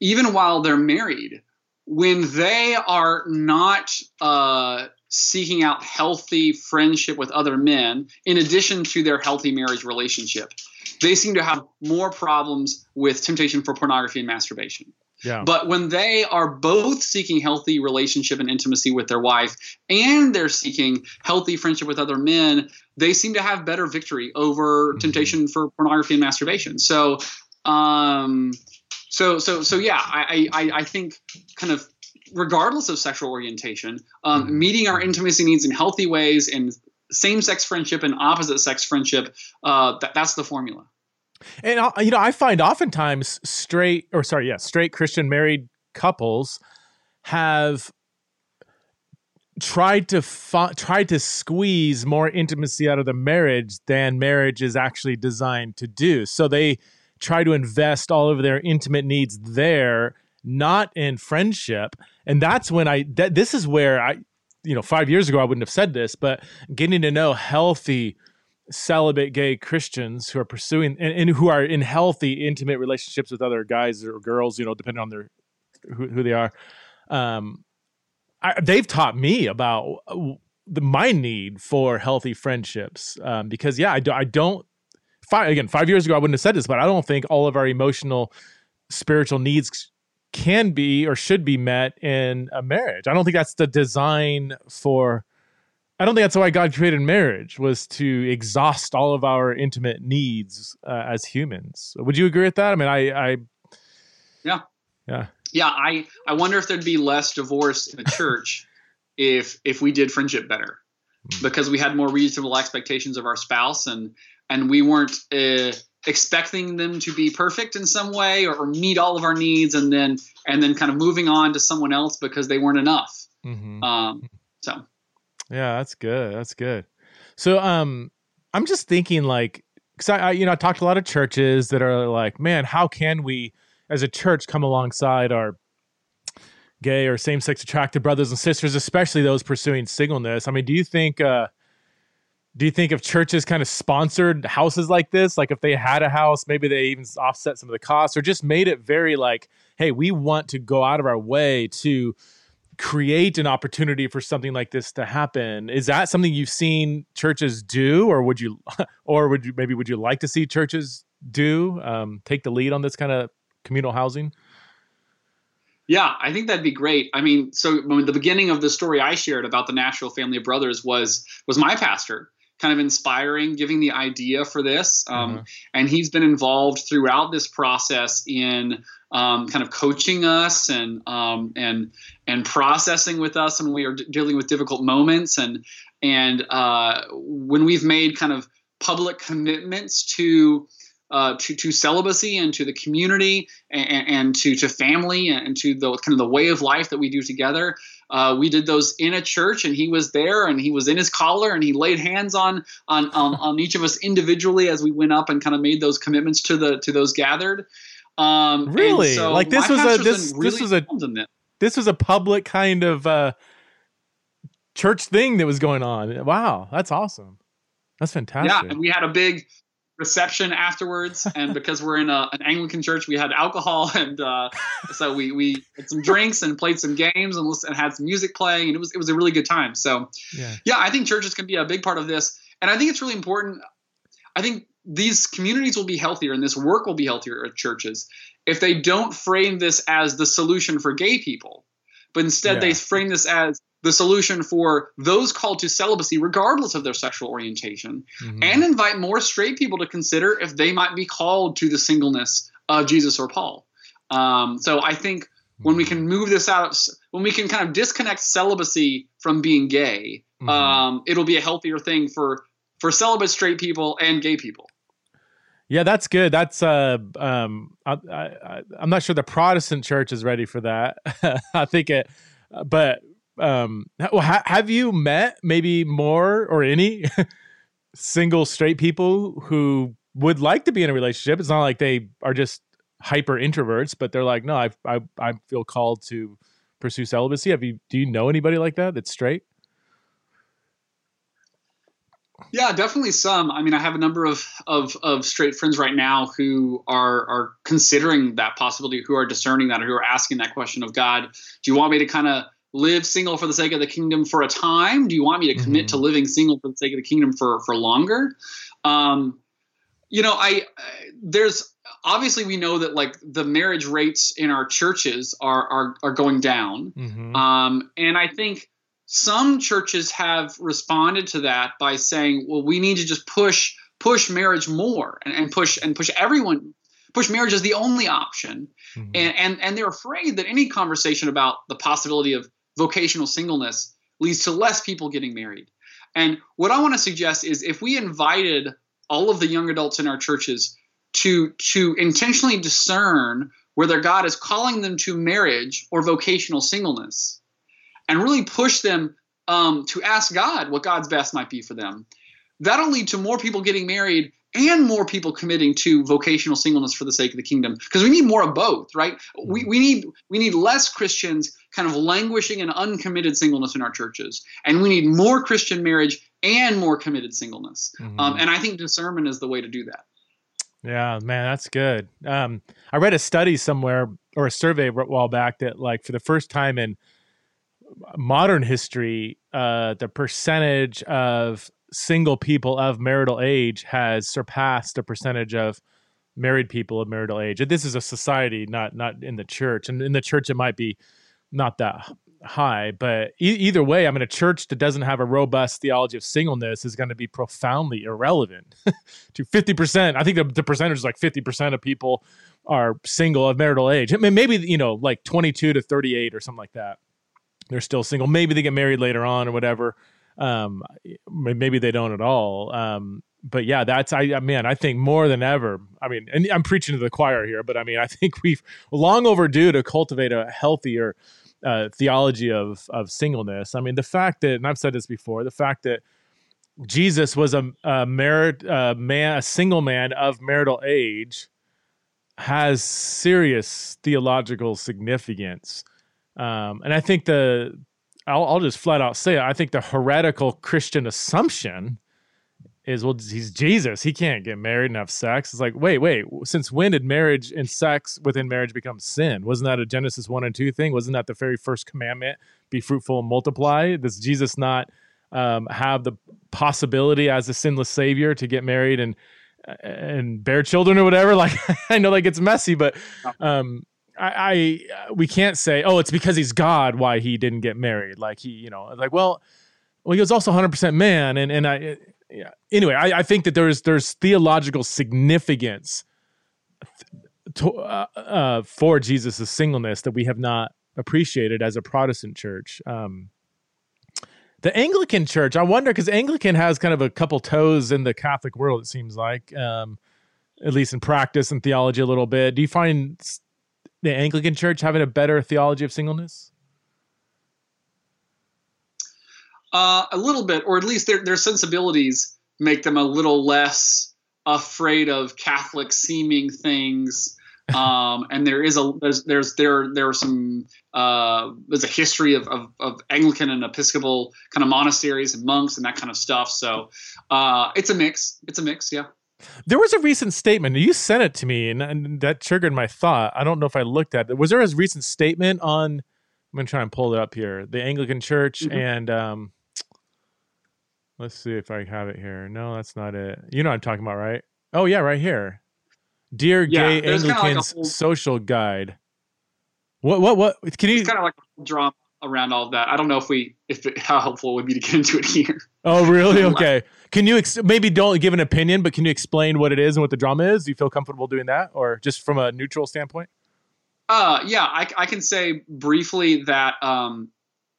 even while they're married, when they are not uh, seeking out healthy friendship with other men, in addition to their healthy marriage relationship, they seem to have more problems with temptation for pornography and masturbation. Yeah. But when they are both seeking healthy relationship and intimacy with their wife and they're seeking healthy friendship with other men, they seem to have better victory over mm-hmm. temptation for pornography and masturbation. So um so so so yeah, I I I think kind of regardless of sexual orientation, um, mm-hmm. meeting our intimacy needs in healthy ways and same-sex friendship and opposite-sex friendship, uh, that, that's the formula. And you know, I find oftentimes straight or sorry, yeah, straight Christian married couples have tried to fu- tried to squeeze more intimacy out of the marriage than marriage is actually designed to do. So they try to invest all of their intimate needs there, not in friendship. And that's when I that this is where I you know, 5 years ago I wouldn't have said this, but getting to know healthy celibate gay Christians who are pursuing and, and, who are in healthy, intimate relationships with other guys or girls, you know, depending on their who, who they are. Um, I, they've taught me about the my need for healthy friendships um, because yeah I, do, I don't five again five years ago I wouldn't have said this but I don't think all of our emotional spiritual needs can be or should be met in a marriage I don't think that's the design for I don't think that's why God created marriage was to exhaust all of our intimate needs uh, as humans. Would you agree with that? I mean I I yeah. Yeah. Yeah I I wonder if there'd be less divorce in the church if if we did friendship better. Mm. because we had more reasonable expectations of our spouse and and we weren't uh, expecting them to be perfect in some way or, or, meet all of our needs and then and then kind of moving on to someone else because they weren't enough. Mm-hmm. um, so yeah that's good that's good so um i'm just thinking like because I, I you know i talked to a lot of churches that are like man how can we as a church come alongside our gay or same-sex attracted brothers and sisters, especially those pursuing singleness. I mean, do you think uh, do you think if churches kind of sponsored houses like this, like if they had a house, maybe they even offset some of the costs or just made it very like, hey, we want to go out of our way to create an opportunity for something like this to happen. Is that something you've seen churches do or would you or would you maybe would you like to see churches do um, take the lead on this kind of communal housing? Yeah, I think that'd be great. I mean, so the beginning of the story I shared about the Nashville family of brothers was was my pastor kind of inspiring, giving the idea for this, um, mm-hmm. and he's been involved throughout this process in um, kind of coaching us and um, and and processing with us when we are d- dealing with difficult moments and and uh, when we've made kind of public commitments to uh, to to celibacy and to the community and, and, to to family and to the kind of the way of life that we do together. Uh, we did those in a church, and he was there, and he was in his collar, and he laid hands on on on, on each of us individually as we went up and kind of made those commitments to the to those gathered. Um, really, so like this was a this really this was a this was a public kind of uh, church thing that was going on. Wow, that's awesome. That's fantastic. Yeah, and we had a big reception afterwards. And because we're in a, an anglican church we had alcohol. And uh, so we we had some drinks and played some games and, listened, and had some music playing. And it was it was a really good time. So yeah. yeah i think churches can be a big part of this. And i think it's really important. I think these communities will be healthier and this work will be healthier at churches if they don't frame this as the solution for gay people but instead yeah. they frame this as the solution for those called to celibacy, regardless of their sexual orientation, mm-hmm. and invite more straight people to consider if they might be called to the singleness of Jesus or Paul. Um, so I think when we can move this out, when we can kind of disconnect celibacy from being gay, mm-hmm. um, it'll be a healthier thing for for celibate straight people and gay people. Yeah, that's good. That's uh, um, I, I, I'm not sure the Protestant church is ready for that. I think it, but um ha- have you met maybe more or any single straight people who would like to be in a relationship it's not like they are just hyper introverts but they're like no I, I i feel called to pursue celibacy have you do you know anybody like that that's straight yeah, definitely some. I mean, I have a number of, of, of straight friends right now who are are considering that possibility, who are discerning that, or who are asking that question of God. Do you want me to kind of live single for the sake of the kingdom for a time? Do you want me to commit mm-hmm. to living single for the sake of the kingdom for for longer? Um, you know, I there's obviously we know that like the marriage rates in our churches are are are going down, mm-hmm. um, and I think some churches have responded to that by saying, well, we need to just push push marriage more and, and push and push everyone push marriage as the only option mm-hmm. and, and and they're afraid that any conversation about the possibility of vocational singleness leads to less people getting married. And what I want to suggest is if we invited all of the young adults in our churches to to intentionally discern whether God is calling them to marriage or vocational singleness, and really push them um, to ask God what God's best might be for them, that'll lead to more people getting married and more people committing to vocational singleness for the sake of the kingdom. Because we need more of both right? We, we need we need less christians kind of languishing and uncommitted singleness in our churches and we need more christian marriage and more committed singleness mm-hmm. um, and i think discernment is the way to do that yeah man that's good um, i read a study somewhere or a survey a while back that like for the first time in modern history, uh, the percentage of single people of marital age has surpassed the percentage of married people of marital age. And this is a society, not not in the church. And in the church, it might be not that high, but e- either way, I mean, a church that doesn't have a robust theology of singleness is going to be profoundly irrelevant to 50%. I think the, the percentage is like 50% of people are single of marital age. I mean, maybe, you know, like 22 to 38 or something like that. They're still single. Maybe they get married later on or whatever. Um, maybe they don't at all. Um, but yeah, that's I, man, I think more than ever. I mean, and I'm preaching to the choir here, but I mean, I think we've long overdue to cultivate a healthier uh, theology of of singleness. I mean, the fact that, and I've said this before, the fact that Jesus was a, a merit a man, a single man of marital age, has serious theological significance. Um, and I think the I'll, I'll just flat out say it. I think the heretical Christian assumption is well he's jesus. He can't get married and have sex. It's like wait wait since when did marriage and sex within marriage become sin? Wasn't that a genesis 1 and 2 thing? Wasn't that the very first commandment be fruitful and multiply? Does jesus not um, have the possibility as a sinless savior to get married and and bear children or whatever? Like i know that gets messy but um, I, I we can't say oh it's because he's god why he didn't get married. Like he you know like well well he was also 100% man and and i yeah. Anyway, I, I, think that there's there's theological significance to, uh, uh, for Jesus' singleness that we have not appreciated as a Protestant church. Um, the Anglican church, I wonder, because Anglican has kind of a couple toes in the Catholic world, it seems like, um, at least in practice and theology a little bit. Do you find the Anglican church having a better theology of singleness? Uh, a little bit, or at least their their sensibilities make them a little less afraid of Catholic seeming things. um, and there is a there's there's there there are some uh, there's a history of, of, of Anglican and Episcopal kind of monasteries and monks and that kind of stuff. So uh, it's a mix. It's a mix. Yeah. There was a recent statement. You sent it to me, and, and, that triggered my thought. I don't know if I looked at it. Was there a recent statement on? I'm gonna try and pull it up here. The Anglican Church mm-hmm. and um, Let's see if I have it here. No, that's not it. You know what I'm talking about, right? Oh yeah, right here. Dear yeah, Gay Anglicans like whole, Social Guide. What what what can you kind of like a drama around all of that. I don't know if we if it, how helpful it would be to get into it here. Oh really? Okay. Can you ex- maybe don't give an opinion, but can you explain what it is and what the drama is? Do you feel comfortable doing that, or just from a neutral standpoint? Uh, yeah, I, I can say briefly that um,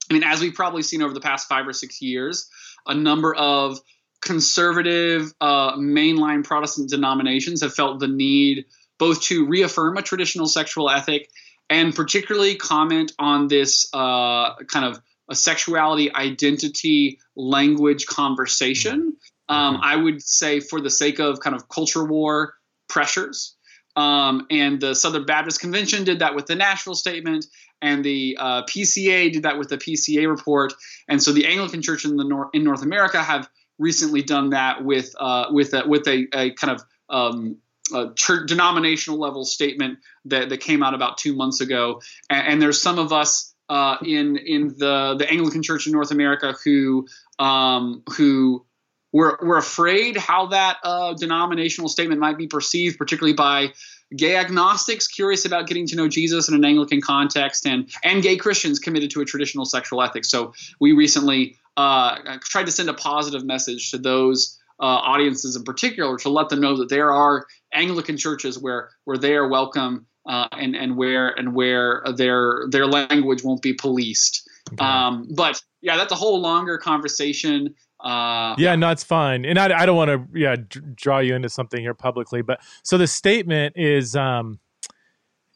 I mean, as we've probably seen over the past five or six years, a number of conservative uh, mainline Protestant denominations have felt the need both to reaffirm a traditional sexual ethic and particularly comment on this uh, kind of a sexuality identity language conversation. Um, I would say, for the sake of kind of culture war pressures. Um, and the Southern Baptist Convention did that with the Nashville Statement, and the uh, PCA did that with the PCA report. And so the Anglican Church in the North in North America have recently done that with uh, with a, with a, a kind of um, a church denominational level statement that, that came out about two months ago. And, and there's some of us uh, in in the the Anglican Church in North America who um, who we're, we're afraid how that uh, denominational statement might be perceived, particularly by gay agnostics curious about getting to know Jesus in an Anglican context, and and gay Christians committed to a traditional sexual ethic. So we recently uh, tried to send a positive message to those uh, audiences in particular to let them know that there are Anglican churches where where they are welcome uh, and and where and where their their language won't be policed. Okay. Um, but yeah, that's a whole longer conversation. Uh, yeah, no, it's fine, and I, I don't want to yeah d- draw you into something here publicly, but so the statement is um,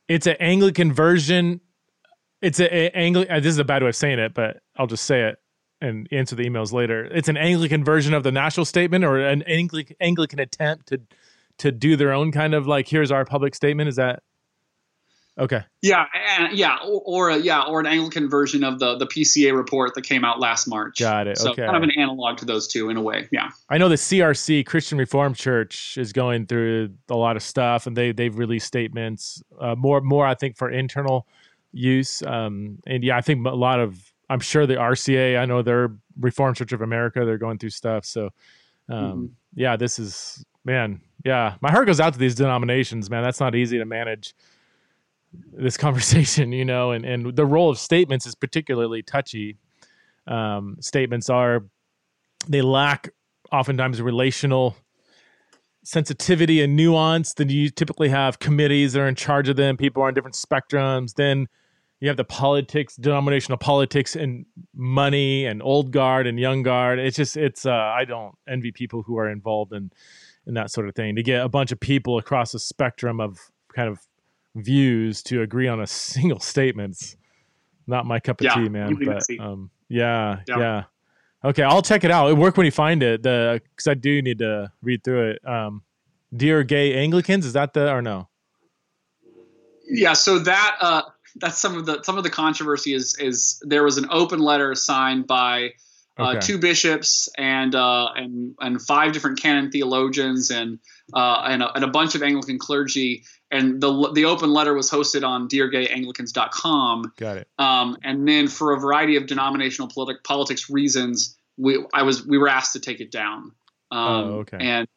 it's an Anglican version. It's a, a Anglican. Uh, this is a bad way of saying it, but I'll just say it and answer the emails later. It's an Anglican version of the Nashville Statement, or an Anglican Anglican attempt to to do their own kind of like here's our public statement. Is that Okay. Yeah, and, yeah, or, or a, yeah, or an Anglican version of the the PCA report that came out last March. Got it. So okay. kind of an analog to those two in a way. Yeah. I know the CRC Christian Reformed Church is going through a lot of stuff, and they they've released statements uh, more more I think for internal use. Um, and yeah, I think a lot of I'm sure the RCA, I know they're Reformed Church of America, they're going through stuff. So, um, mm-hmm. yeah, this is man, yeah, my heart goes out to these denominations, man. That's not easy to manage this conversation, you know, and, and the role of statements is particularly touchy. Um, statements are, they lack oftentimes relational sensitivity and nuance. Then you typically have committees that are in charge of them, people are on different spectrums. Then you have the politics, denominational politics, and money, and old guard and young guard. It's just, it's, uh, I don't envy people who are involved in, in that sort of thing. To get a bunch of people across the spectrum of kind of views to agree on a single statement's not my cup of yeah, tea, man. But um, yeah, yeah, yeah, Okay, I'll check it out. It work when you find it. The because I do need to read through it. Um, Dear Gay Anglicans, is that the or no? Yeah, so that uh, that's some of the some of the controversy is is there was an open letter signed by uh, okay. two bishops and uh, and and five different canon theologians and uh, and, a, and a bunch of Anglican clergy and the the open letter was hosted on deargayanglicans.com. Got it. Um, and then for a variety of denominational politi- politics reasons, we I was we were asked to take it down. Um, oh, okay. And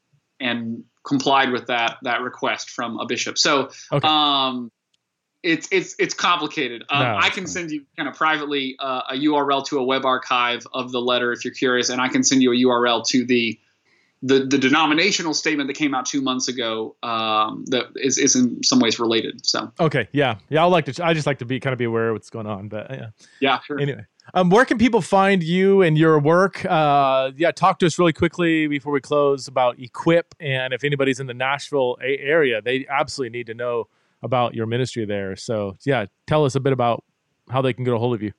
and complied with that that request from a bishop. So okay. um, it's it's it's complicated. Um, no, I can send you kind of privately uh, a URL to a web archive of the letter if you're curious, and I can send you a URL to the the the denominational statement that came out two months ago um, that is, is in some ways related. So okay, yeah, yeah, I like to. I just like to be kind of be aware of what's going on. But yeah, yeah, sure. Anyway, um, where can people find you and your work? Uh, yeah, talk to us really quickly before we close about Equip, and if anybody's in the Nashville area, they absolutely need to know about your ministry there. So yeah, tell us a bit about how they can get a hold of you.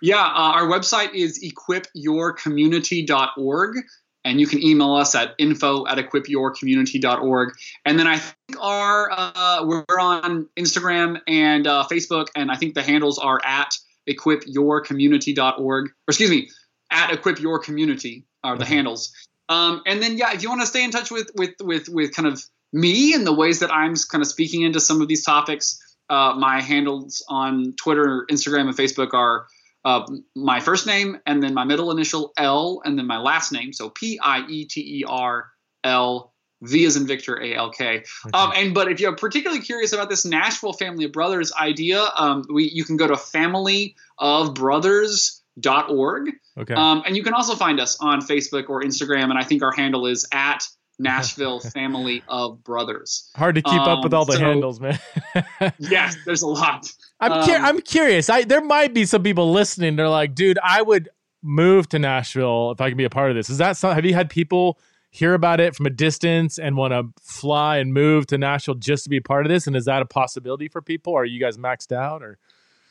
Yeah, uh, our website is equipyourcommunity.org and you can email us at info at equipyourcommunity.org. And then I think our uh, we're on Instagram and uh, Facebook, and I think the handles are at equipyourcommunity.org, or excuse me, at equipyourcommunity are the handles. Um, and then yeah, if you want to stay in touch with with with with kind of me and the ways that I'm kind of speaking into some of these topics, uh, my handles on Twitter, Instagram, and Facebook are uh, my first name and then my middle initial L and then my last name. So P I E T E R L V is in Victor A L K. Okay. Um, and but if you're particularly curious about this Nashville Family of Brothers idea, um, we you can go to familyofbrothers.org. Okay. Um, and you can also find us on Facebook or Instagram, and I think our handle is at Nashville Family of Brothers. Hard to keep um, up with all the um, so, handles, man. yes, there's a lot. I'm um, cu- I'm curious. I there might be some people listening. They're like, dude, I would move to Nashville if I can be a part of this. Is that some, have you had people hear about it from a distance and want to fly and move to Nashville just to be part of this? And is that a possibility for people? Are you guys maxed out or?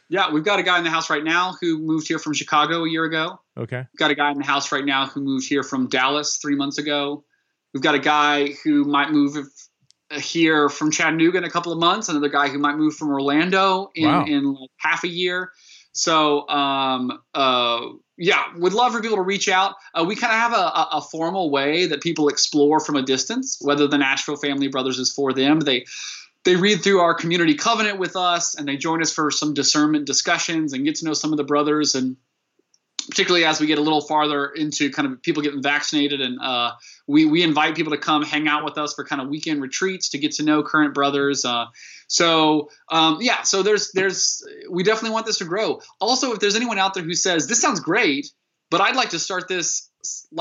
Yeah, we've got a guy in the house right now who moved here from Chicago a year ago. Okay. We've got a guy in the house right now who moved here from Dallas three months ago. We've got a guy who might move here from Chattanooga in a couple of months. Another guy who might move from Orlando in, wow. in like half a year. So um, uh, yeah, would love for people to reach out. Uh, we kind of have a, a, formal way that people explore from a distance whether the Nashville Family Brothers is for them. They they read through our community covenant with us and they join us for some discernment discussions and get to know some of the brothers and particularly as we get a little farther into kind of people getting vaccinated and uh, we, we invite people to come hang out with us for kind of weekend retreats to get to know current brothers uh, so um, yeah so there's there's we definitely want this to grow. Also if there's anyone out there who says this sounds great but i'd like to start this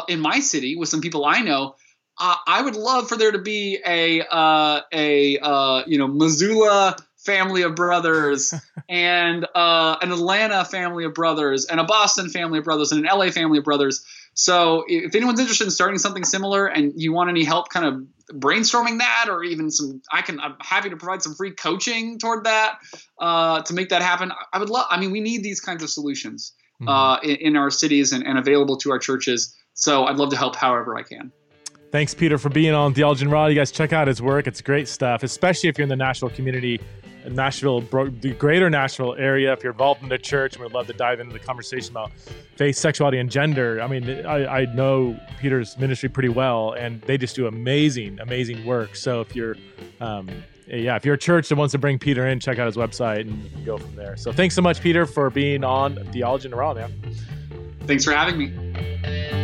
in my city with some people i know i would love for there to be a uh, a uh, you know missoula family of brothers and uh, an Atlanta family of brothers and a Boston family of brothers and an LA family of brothers. So if anyone's interested in starting something similar and you want any help kind of brainstorming that or even some I can I'm happy to provide some free coaching toward that uh, to make that happen. I would love I mean we need these kinds of solutions mm-hmm. uh, in, in, our cities and, and available to our churches. So I'd love to help however I can. Thanks, Pieter, for being on Theology and Raw. You guys check out his work. It's great stuff, especially if you're in the Nashville community Nashville, the greater Nashville area. If you're involved in the church, we'd love to dive into the conversation about faith, sexuality, and gender. I mean, I, I know Pieter's ministry pretty well, and they just do amazing, amazing work. So if you're, um, yeah, if you're a church that wants to bring Pieter in, check out his website and you can go from there. So thanks so much, Pieter, for being on Theology in the Raw, man. Thanks for having me.